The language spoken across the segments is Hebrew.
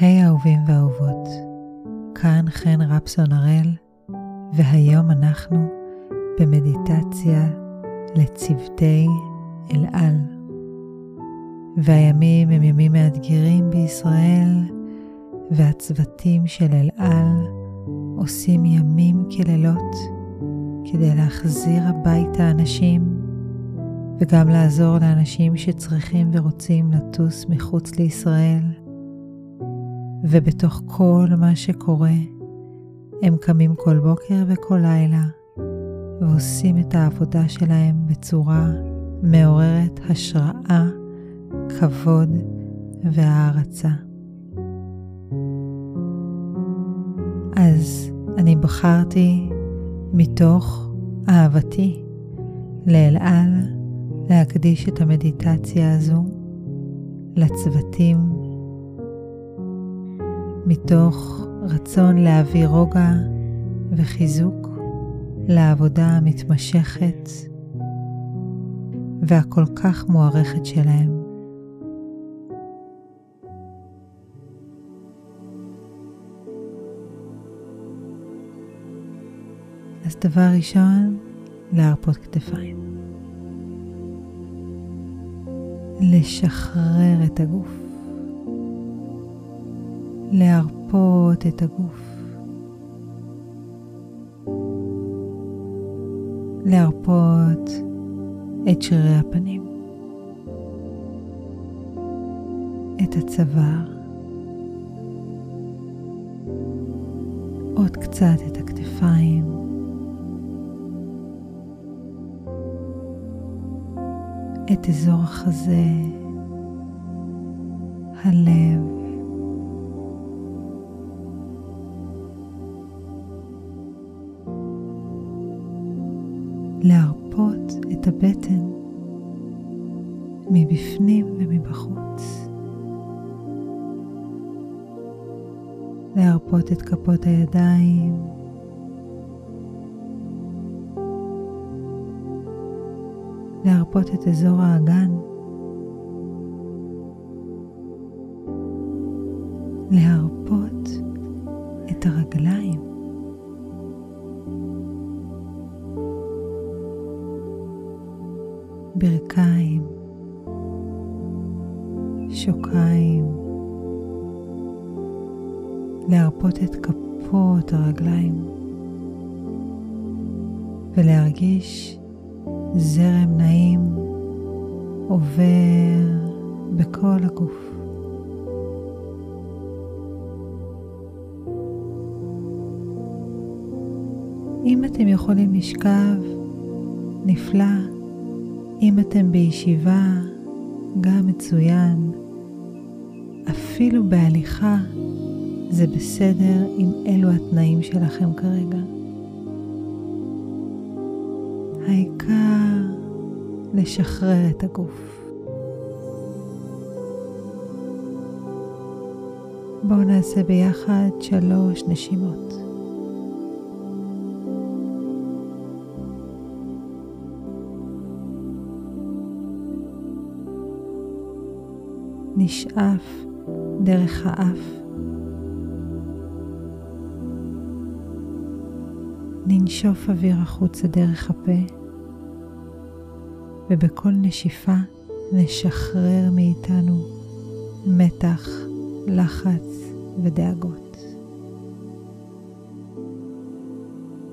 היי hey, אהובים ואהובות, כאן חן רפסון הראל, והיום אנחנו במדיטציה לצוותי אל על. והימים הם ימים מאתגרים בישראל, והצוותים של אל על עושים ימים כלילות כדי להחזיר הביתה אנשים וגם לעזור לאנשים שצריכים ורוצים לטוס מחוץ לישראל. ובתוך כל מה שקורה, הם קמים כל בוקר וכל לילה ועושים את העבודה שלהם בצורה מעוררת השראה, כבוד והערצה. אז אני בחרתי מתוך אהבתי לאלעל להקדיש את המדיטציה הזו לצוותים מתוך רצון להביא רוגע וחיזוק לעבודה המתמשכת והכל כך מוערכת שלהם. אז דבר ראשון, להרפות כתפיים. לשחרר את הגוף. להרפות את הגוף. להרפות את שרירי הפנים, את הצוואר, עוד קצת את הכתפיים, את אזור החזה, הלב, להרפות את כפות הידיים. להרפות את אזור האגן. בכל הגוף. אם אתם יכולים לשכב, נפלא. אם אתם בישיבה, גם מצוין. אפילו בהליכה, זה בסדר אם אלו התנאים שלכם כרגע. העיקר לשחרר את הגוף. בואו נעשה ביחד שלוש נשימות. נשאף דרך האף. ננשוף אוויר החוצה דרך הפה, ובכל נשיפה נשחרר מאיתנו מתח, לחץ ודאגות.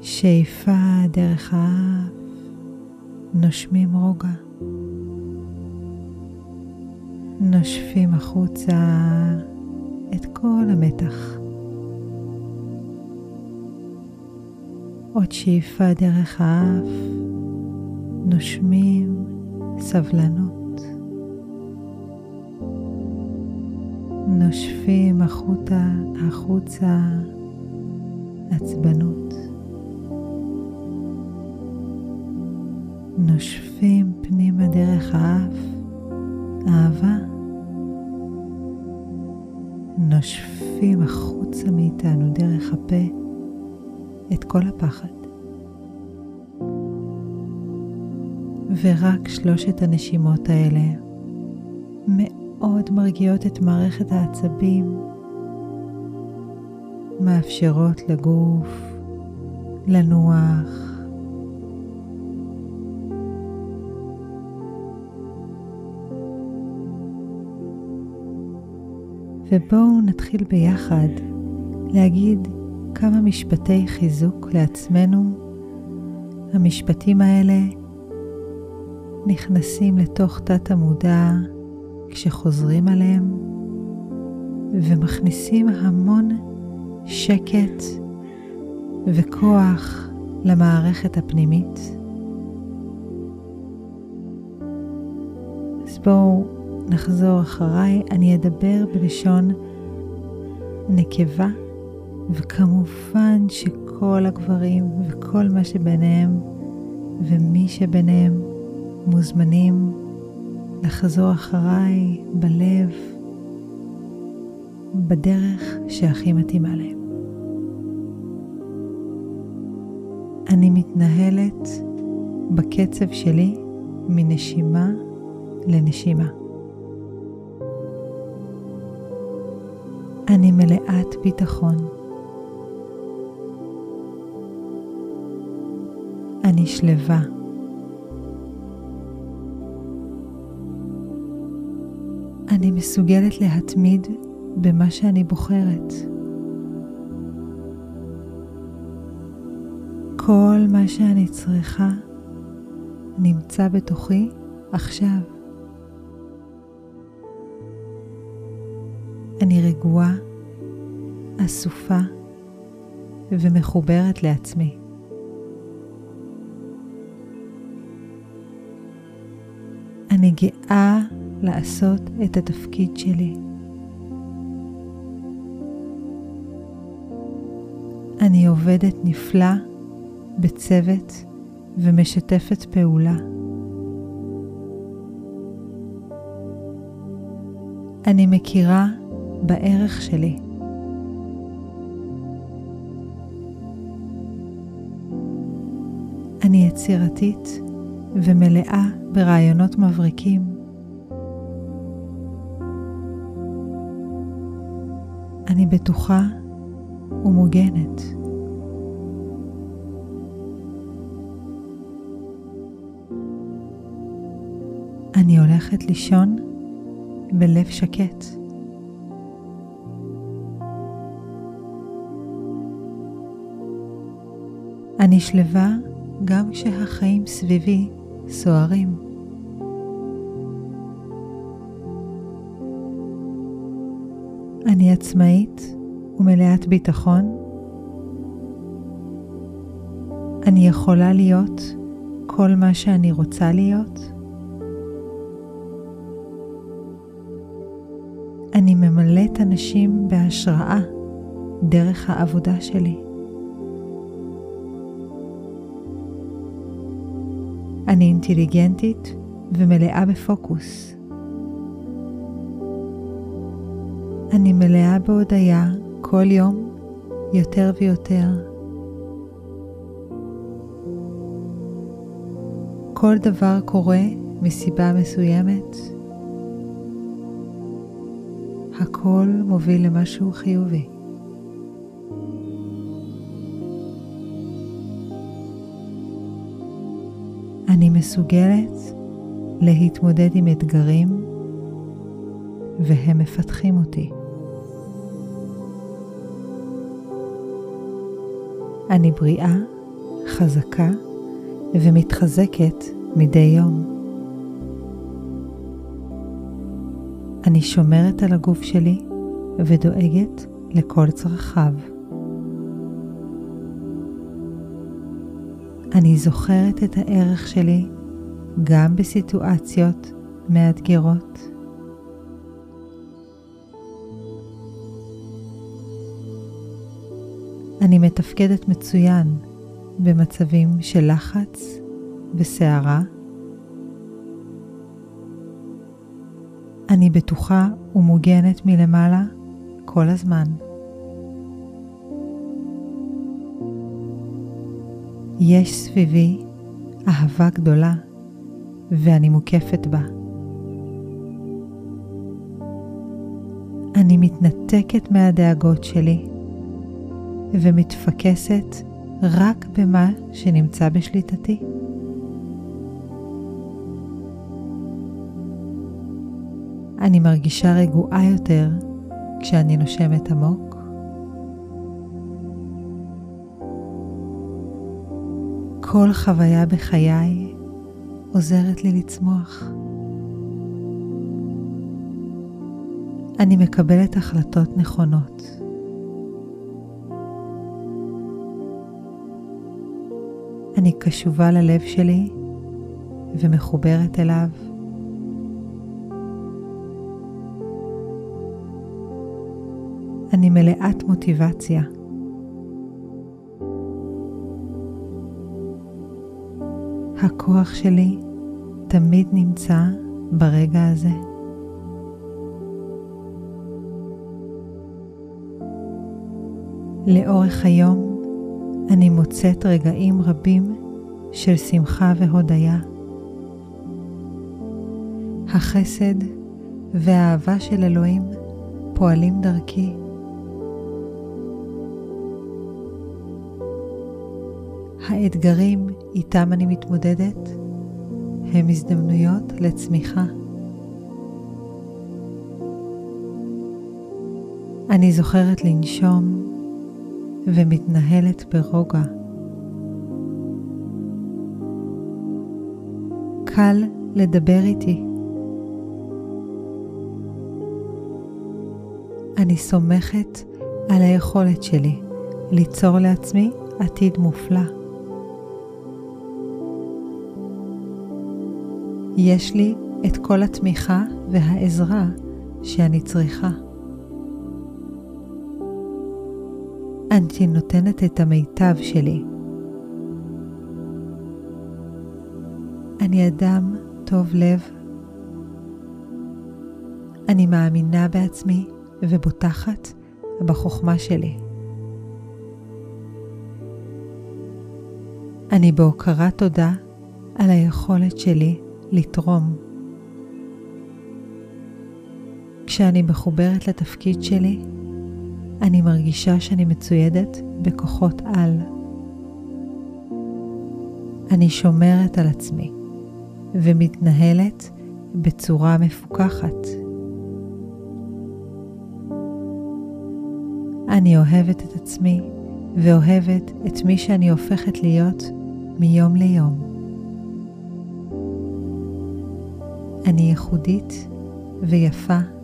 שאיפה דרך האף, נושמים רוגע. נושפים החוצה את כל המתח. עוד שאיפה דרך האף, נושמים סבלנות. נושפים החוצה, החוצה עצבנות. נושפים פנימה דרך האף, אהבה. נושפים החוצה מאיתנו דרך הפה את כל הפחד. ורק שלושת הנשימות האלה מאוד מרגיעות את מערכת העצבים מאפשרות לגוף לנוח. ובואו נתחיל ביחד להגיד כמה משפטי חיזוק לעצמנו. המשפטים האלה נכנסים לתוך תת המודע כשחוזרים עליהם ומכניסים המון שקט וכוח למערכת הפנימית. אז בואו נחזור אחריי, אני אדבר בלשון נקבה, וכמובן שכל הגברים וכל מה שביניהם ומי שביניהם מוזמנים לחזור אחריי בלב, בדרך שהכי מתאימה להם. אני מתנהלת בקצב שלי מנשימה לנשימה. אני מלאת ביטחון. אני שלווה. אני מסוגלת להתמיד במה שאני בוחרת. כל מה שאני צריכה נמצא בתוכי עכשיו. אני רגועה, אסופה ומחוברת לעצמי. אני גאה לעשות את התפקיד שלי. אני עובדת נפלא בצוות ומשתפת פעולה. אני מכירה בערך שלי. אני יצירתית ומלאה ברעיונות מבריקים. אני בטוחה ומוגנת. אני הולכת לישון בלב שקט. אני שלווה גם כשהחיים סביבי סוערים. אני עצמאית ומלאת ביטחון. אני יכולה להיות כל מה שאני רוצה להיות. אני ממלאת אנשים בהשראה דרך העבודה שלי. אני אינטליגנטית ומלאה בפוקוס. אני מלאה בהודיה כל יום יותר ויותר. כל דבר קורה מסיבה מסוימת. הכל מוביל למשהו חיובי. אני מסוגלת להתמודד עם אתגרים והם מפתחים אותי. אני בריאה, חזקה ומתחזקת מדי יום. אני שומרת על הגוף שלי ודואגת לכל צרכיו. אני זוכרת את הערך שלי גם בסיטואציות מאתגרות. אני מתפקדת מצוין במצבים של לחץ וסערה. אני בטוחה ומוגנת מלמעלה כל הזמן. יש סביבי אהבה גדולה ואני מוקפת בה. אני מתנתקת מהדאגות שלי ומתפקסת רק במה שנמצא בשליטתי. אני מרגישה רגועה יותר כשאני נושמת עמוק. כל חוויה בחיי עוזרת לי לצמוח. אני מקבלת החלטות נכונות. אני קשובה ללב שלי ומחוברת אליו. אני מלאת מוטיבציה. הכוח שלי תמיד נמצא ברגע הזה. לאורך היום אני מוצאת רגעים רבים של שמחה והודיה. החסד והאהבה של אלוהים פועלים דרכי. האתגרים איתם אני מתמודדת הם הזדמנויות לצמיחה. אני זוכרת לנשום ומתנהלת ברוגע. קל לדבר איתי. אני סומכת על היכולת שלי ליצור לעצמי עתיד מופלא. יש לי את כל התמיכה והעזרה שאני צריכה. אני נותנת את המיטב שלי. אני אדם טוב לב. אני מאמינה בעצמי ובוטחת בחוכמה שלי. אני בהוקרת תודה על היכולת שלי לתרום. כשאני מחוברת לתפקיד שלי, אני מרגישה שאני מצוידת בכוחות על. אני שומרת על עצמי ומתנהלת בצורה מפוקחת. אני אוהבת את עצמי ואוהבת את מי שאני הופכת להיות מיום ליום. אני ייחודית ויפה.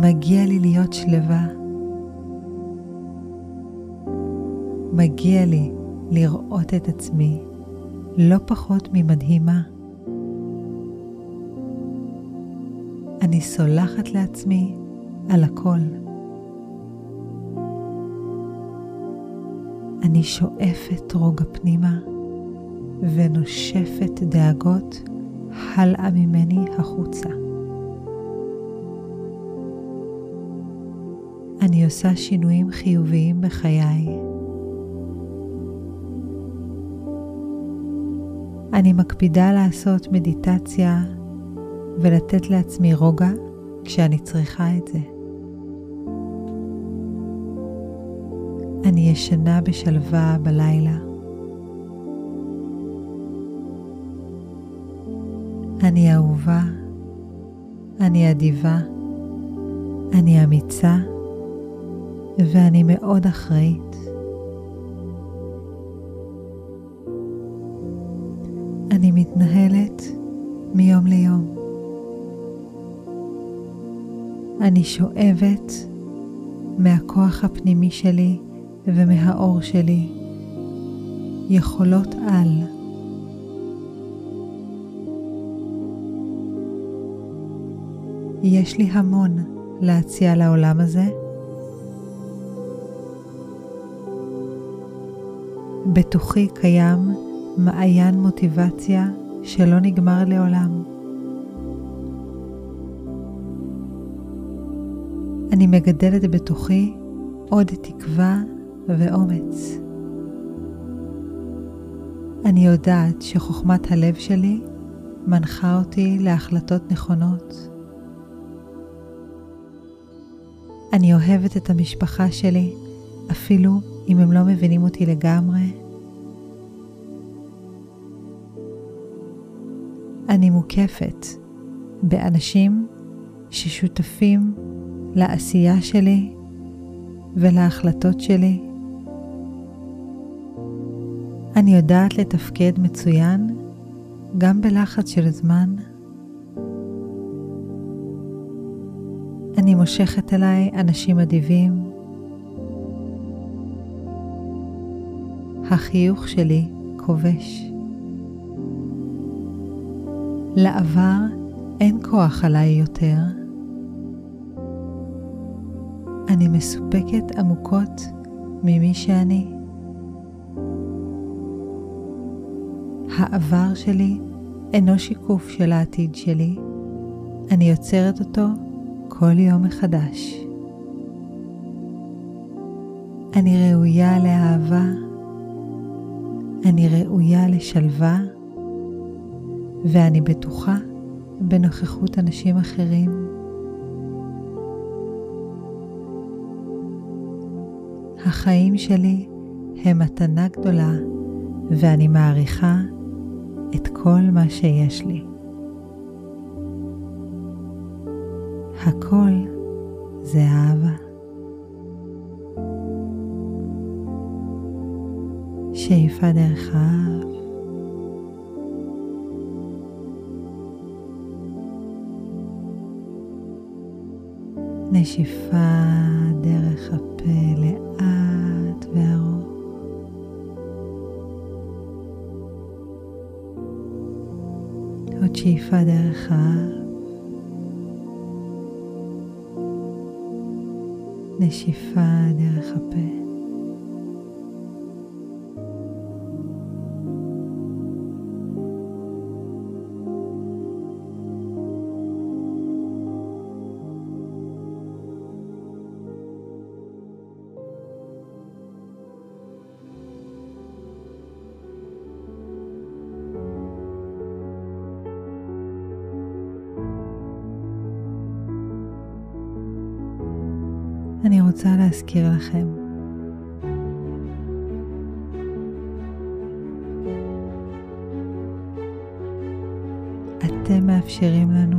מגיע לי להיות שלווה. מגיע לי לראות את עצמי לא פחות ממדהימה. אני סולחת לעצמי על הכל. אני שואפת רוגע פנימה. ונושפת דאגות הלאה ממני החוצה. אני עושה שינויים חיוביים בחיי. אני מקפידה לעשות מדיטציה ולתת לעצמי רוגע כשאני צריכה את זה. אני ישנה בשלווה בלילה. אני אהובה, אני אדיבה, אני אמיצה ואני מאוד אחראית. אני מתנהלת מיום ליום. אני שואבת מהכוח הפנימי שלי ומהאור שלי יכולות על. יש לי המון להציע לעולם הזה. בתוכי קיים מעיין מוטיבציה שלא נגמר לעולם. אני מגדלת בתוכי עוד תקווה ואומץ. אני יודעת שחוכמת הלב שלי מנחה אותי להחלטות נכונות. אני אוהבת את המשפחה שלי, אפילו אם הם לא מבינים אותי לגמרי. אני מוקפת באנשים ששותפים לעשייה שלי ולהחלטות שלי. אני יודעת לתפקד מצוין גם בלחץ של זמן. אני מושכת אליי אנשים אדיבים. החיוך שלי כובש. לעבר אין כוח עליי יותר. אני מסופקת עמוקות ממי שאני. העבר שלי אינו שיקוף של העתיד שלי, אני יוצרת אותו כל יום מחדש. אני ראויה לאהבה, אני ראויה לשלווה, ואני בטוחה בנוכחות אנשים אחרים. החיים שלי הם מתנה גדולה, ואני מעריכה את כל מה שיש לי. הכל זה אהבה. שאיפה דרך האף. נשיפה דרך הפה לאט וארוך. עוד שאיפה דרך האף. נשיפה דרך הפה. אני רוצה להזכיר לכם אתם מאפשרים לנו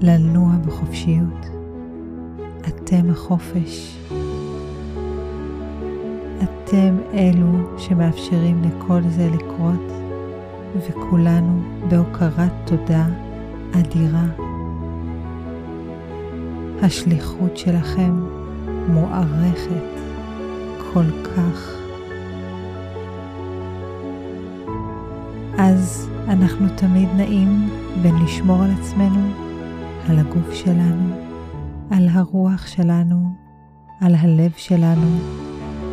לנוע בחופשיות. אתם החופש. אתם אלו שמאפשרים לכל זה לקרות, וכולנו בהוקרת תודה אדירה. השליחות שלכם מוערכת כל כך. אז אנחנו תמיד נעים בין לשמור על עצמנו, על הגוף שלנו, על הרוח שלנו, על הלב שלנו,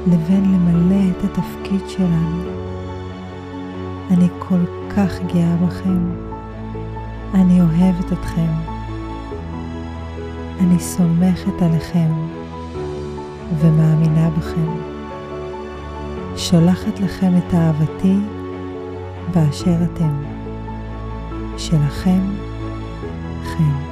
לבין למלא את התפקיד שלנו. אני כל כך גאה בכם. אני אוהבת אתכם. אני סומכת עליכם ומאמינה בכם. שולחת לכם את אהבתי באשר אתם. שלכם, חן.